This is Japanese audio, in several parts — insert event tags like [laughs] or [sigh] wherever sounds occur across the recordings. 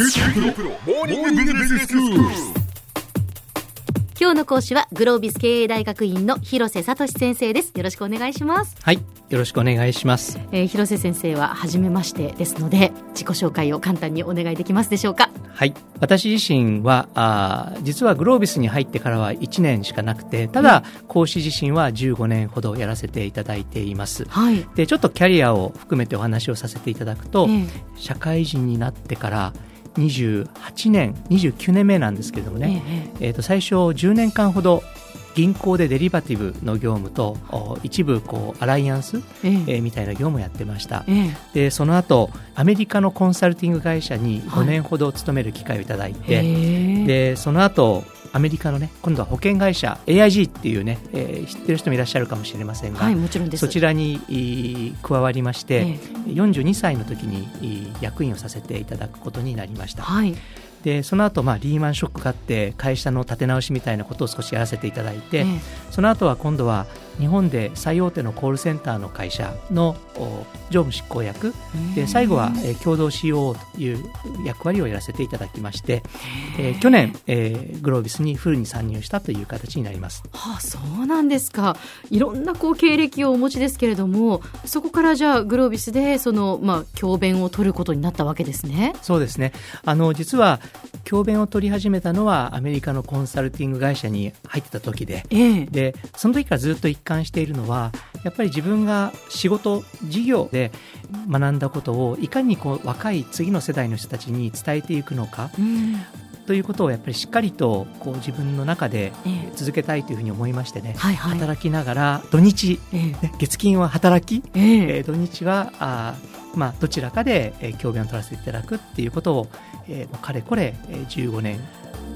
今日の講師はグロービス経営大学院の広瀬聡先生です。よろしくお願いします。はい、よろしくお願いします。えー広瀬先生は初めましてですので自己紹介を簡単にお願いできますでしょうか？はい、私自身はあー実はグロービスに入ってからは1年しかなくて、ただ講師自身は15年ほどやらせていただいています。はい。で、ちょっとキャリアを含めてお話をさせていただくと、ええ。社会人になってから28年、29年目なんですけれどもね、えええー、と最初10年間ほど銀行でデリバティブの業務とお一部こうアライアンス、ええ。えーみたいな業務をやってました。ええ。でその後アメリカのコンサルティング会社にはい。5年ほど勤める機会をいただいて、へえ。でその後アメリカのね今度は保険会社 AIG っていうね、えー知ってる人もいらっしゃるかもしれませんが、はいもちろんです。そちらに加わりまして、え42歳の時に役員をさせていただくことになりました。はい。でその後、まあリーマンショックがあって会社の立て直しみたいなことを少しやらせていただいて、ええ。その後は今度は日本で最大手のコールセンターの会社の常務執行役。で最後は、えー、共同 COO という役割をやらせていただきまして、えー、去年、えー、グロービスにフルに参入したという形になります。はあ、そうなんですか。いろんなこう経歴をお持ちですけれどもそこからじゃあグロービスでその、まあ、教鞭を取ることになったわけですね。そうですね。あの実は教鞭を取り始めたのはアメリカのコンサルティング会社に入ってた時で,えー、でその時からずっと1感しているのはやっぱり自分が仕事事業で学んだことをいかにこう若い次の世代の人たちに伝えていくのか、うん、ということをやっぱりしっかりとこう自分の中で続けたいというふうに思いましてね、はいはい、働きながら土日、えー、月金は働き、えー、えー、土日はあまあ、どちらかで、え、教鞭を取らせていただくっていうことを、えー、かれこれ、え、15年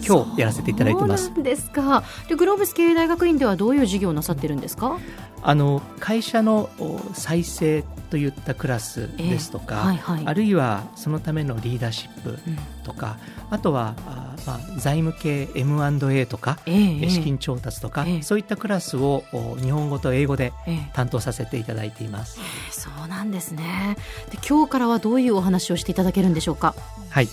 今日やらせていただいてます。そうなんですか。でグロービス経営大学院ではどういう授業をなさってるんですか？あの会社のお再生といったクラスですとか、ええ。はいはい。あるいはそのためのリーダーシップうん。とか、あとはあー、まあ、財務系 M&A とか、ええええ。資金調達とか、ええ。そういったクラスをお日本語と英語でええ。担当させていただいています。そうなんですね。で今日からはどういうお話をしていただけるんでしょうか？はい、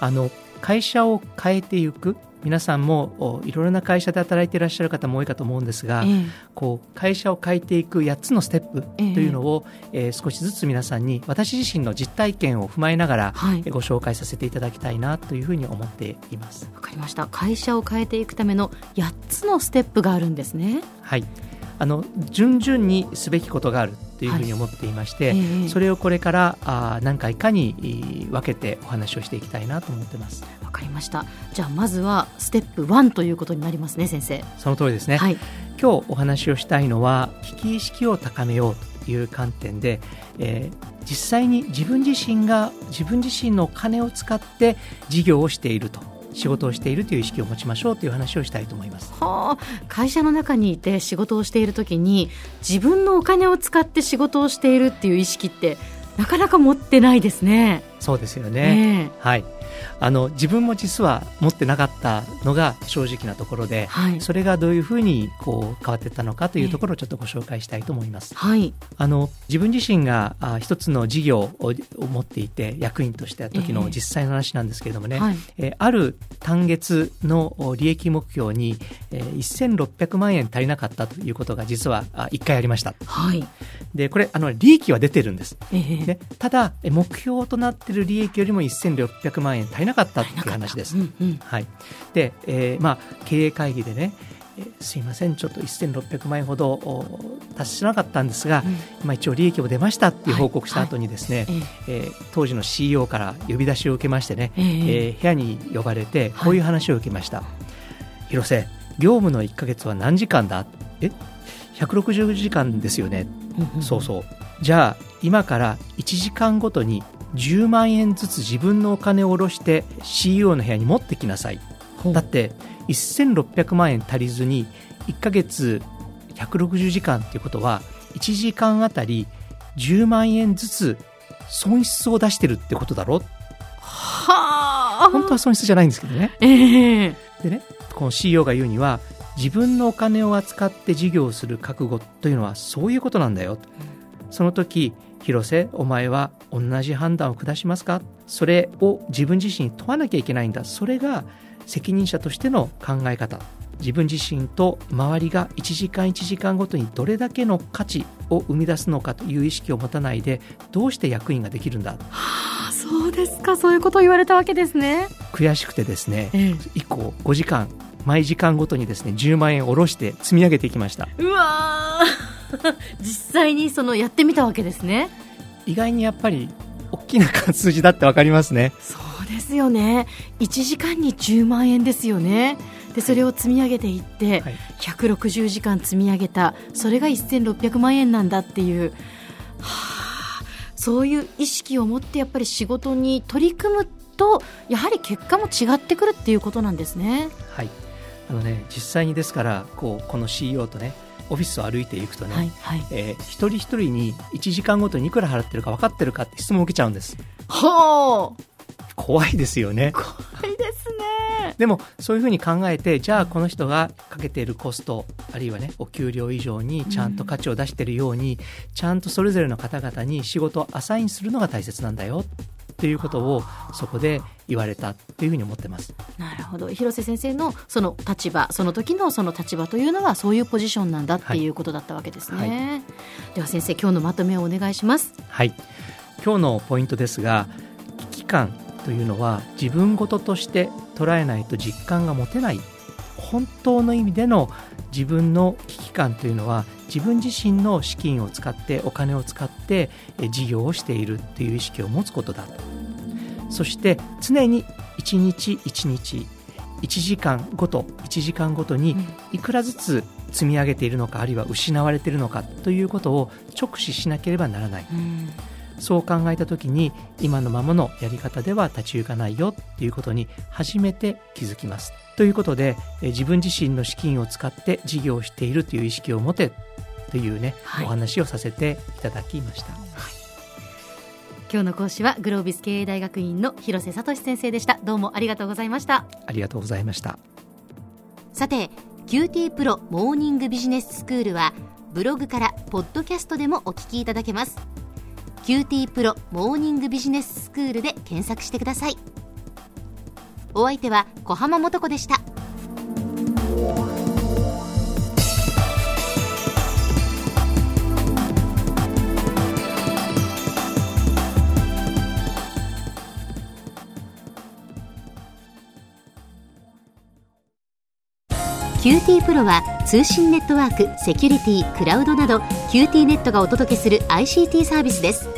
あの会社を変えていく。皆さんもおいろいろな会社で働いていらっしゃる方も多いかと思うんですが、ええ。こう会社を変えていく8つのステップというのを、えー少しずつ皆さんに私自身の実体験を踏まえながら、はい。えーご紹介させていただきたいなというふうに思っています。わかりました。会社を変えていくための8つのステップがあるんですね。はい。あの順々にすべきことがあるというふうに思っていまして、ええ。それをこれからあー何回かにえー分けてお話をしていきたいなと思ってます。わかりました。じゃあまずはステップ1ということになりますね先生。その通りですね。はい。今日お話をしたいのは危機意識を高めようという観点で、えー実際に自分自身が自分自身のお金を使って事業をしていると仕事をしているという意識を持ちましょうという話をしたいと思います。はあ会社の中にいて仕事をしている時に自分のお金を使って仕事をしているっていう意識ってなかなか持ってないですね。そうですよね。えはい。あの自分も実は持ってなかったのが正直なところで、はいそれがどういうふうにこう変わっていったのかというところをちょっとご紹介したいと思います。はいあの自分自身があ一つの事業をを持っていて役員としてた時ええの実際の話なんですけれどもね、はいえーある単月のお利益目標に、えー1600万円足りなかったということが実はあ1回ありました。はいでこれあの利益は出てるんです。ええね、ただえ目標となっている利益よりも1600万円足りなかったという話です。うんうん。はい、で、えーまあ、経営会議でね、えーすいません、ちょっと1600万円ほどお達しなかったんですが、まあ、一応利益も出ましたっていう報告した後にですね、ええ。えー当時の CEO から呼び出しを受けましてね、ええ。えー部屋に呼ばれてこういう話を受けました。広瀬、業務の1ヶ月は何時間だ？え？160時間ですよね。うんそうそう。じゃあ、今から1時間ごとに10万円ずつ自分のお金を下ろして CEO の部屋に持ってきなさい。だって、1600万円足りずに1ヶ月160時間っていうことは、1時間あたり10万円ずつ損失を出してるってことだろ？はあ本当は損失じゃないんですけどね。ええでね、この CEO が言うには、自分のお金を扱って事業をする覚悟というのはそういうことなんだよ。その時、広瀬お前は同じ判断を下しますかそれを自分自身に問わなきゃいけないんだ。それが責任者としての考え方。自分自身と周りが1時間1時間ごとにどれだけの価値を生み出すのかという意識を持たないでどうして役員ができるんだ。はあそうですか。そういうことを言われたわけですね。悔しくてですね、ええ。以降5時間毎時間ごとにですね10万円下ろして積み上げていきました。うわー [laughs] 実際にそのやってみたわけですね。意外にやっぱり大きな数字だって分かりますね。そうですよね。1時間に10万円ですよね。でそれを積み上げていって、はい。160時間積み上げた。それが1600万円なんだっていう、はあ、そういう意識を持ってやっぱり仕事に取り組むとやはり結果も違ってくるっていうことなんですね。はい。あのね実際にですからこうこの CEO とねオフィスを歩いていくとね、はいはい、えー一人一人に1時間ごとにいくら払ってるか分かってるかって質問を受けちゃうんです。ほう怖いですよね。怖いですね。[laughs] でもそういうふうに考えてじゃあこの人がかけているコストあるいはねお給料以上にちゃんと価値を出しているように、ちゃんとそれぞれの方々に仕事をアサインするのが大切なんだよっていうことをそこで言われたっていうふうに思ってます。なるほど。広瀬先生のその立場その時のその立場というのはそういうポジションなんだっていうことだったわけですね、では先生今日のまとめをお願いします。はい。今日のポイントですが危機感というのは自分事として捉えないと実感が持てない本当の意味での自分の危機感というのは自分自身の資金を使ってお金を使ってえ事業をしているという意識を持つことだと。そして常に一日一日1時間ごと1時間ごとにいくらずつ積み上げているのかあるいは失われているのかということを直視しなければならない。うんそう考えた時に今のままのやり方では立ち行かないよっていうことに初めて気づきます。ということでえ自分自身の資金を使って事業をしているという意識を持てというね、はいお話をさせていただきました。今日の講師はグロービス経営大学院の広瀬聡先生でしたどうもありがとうございましたありがとうございました。さて QT プロモーニングビジネススクールはブログからポッドキャストでもお聞きいただけます QT プロモーニングビジネススクールで検索してください。お相手は小浜もとこでした。QT プロは通信ネットワーク、セキュリティ、クラウドなど QT ネットがお届けする ICT サービスです。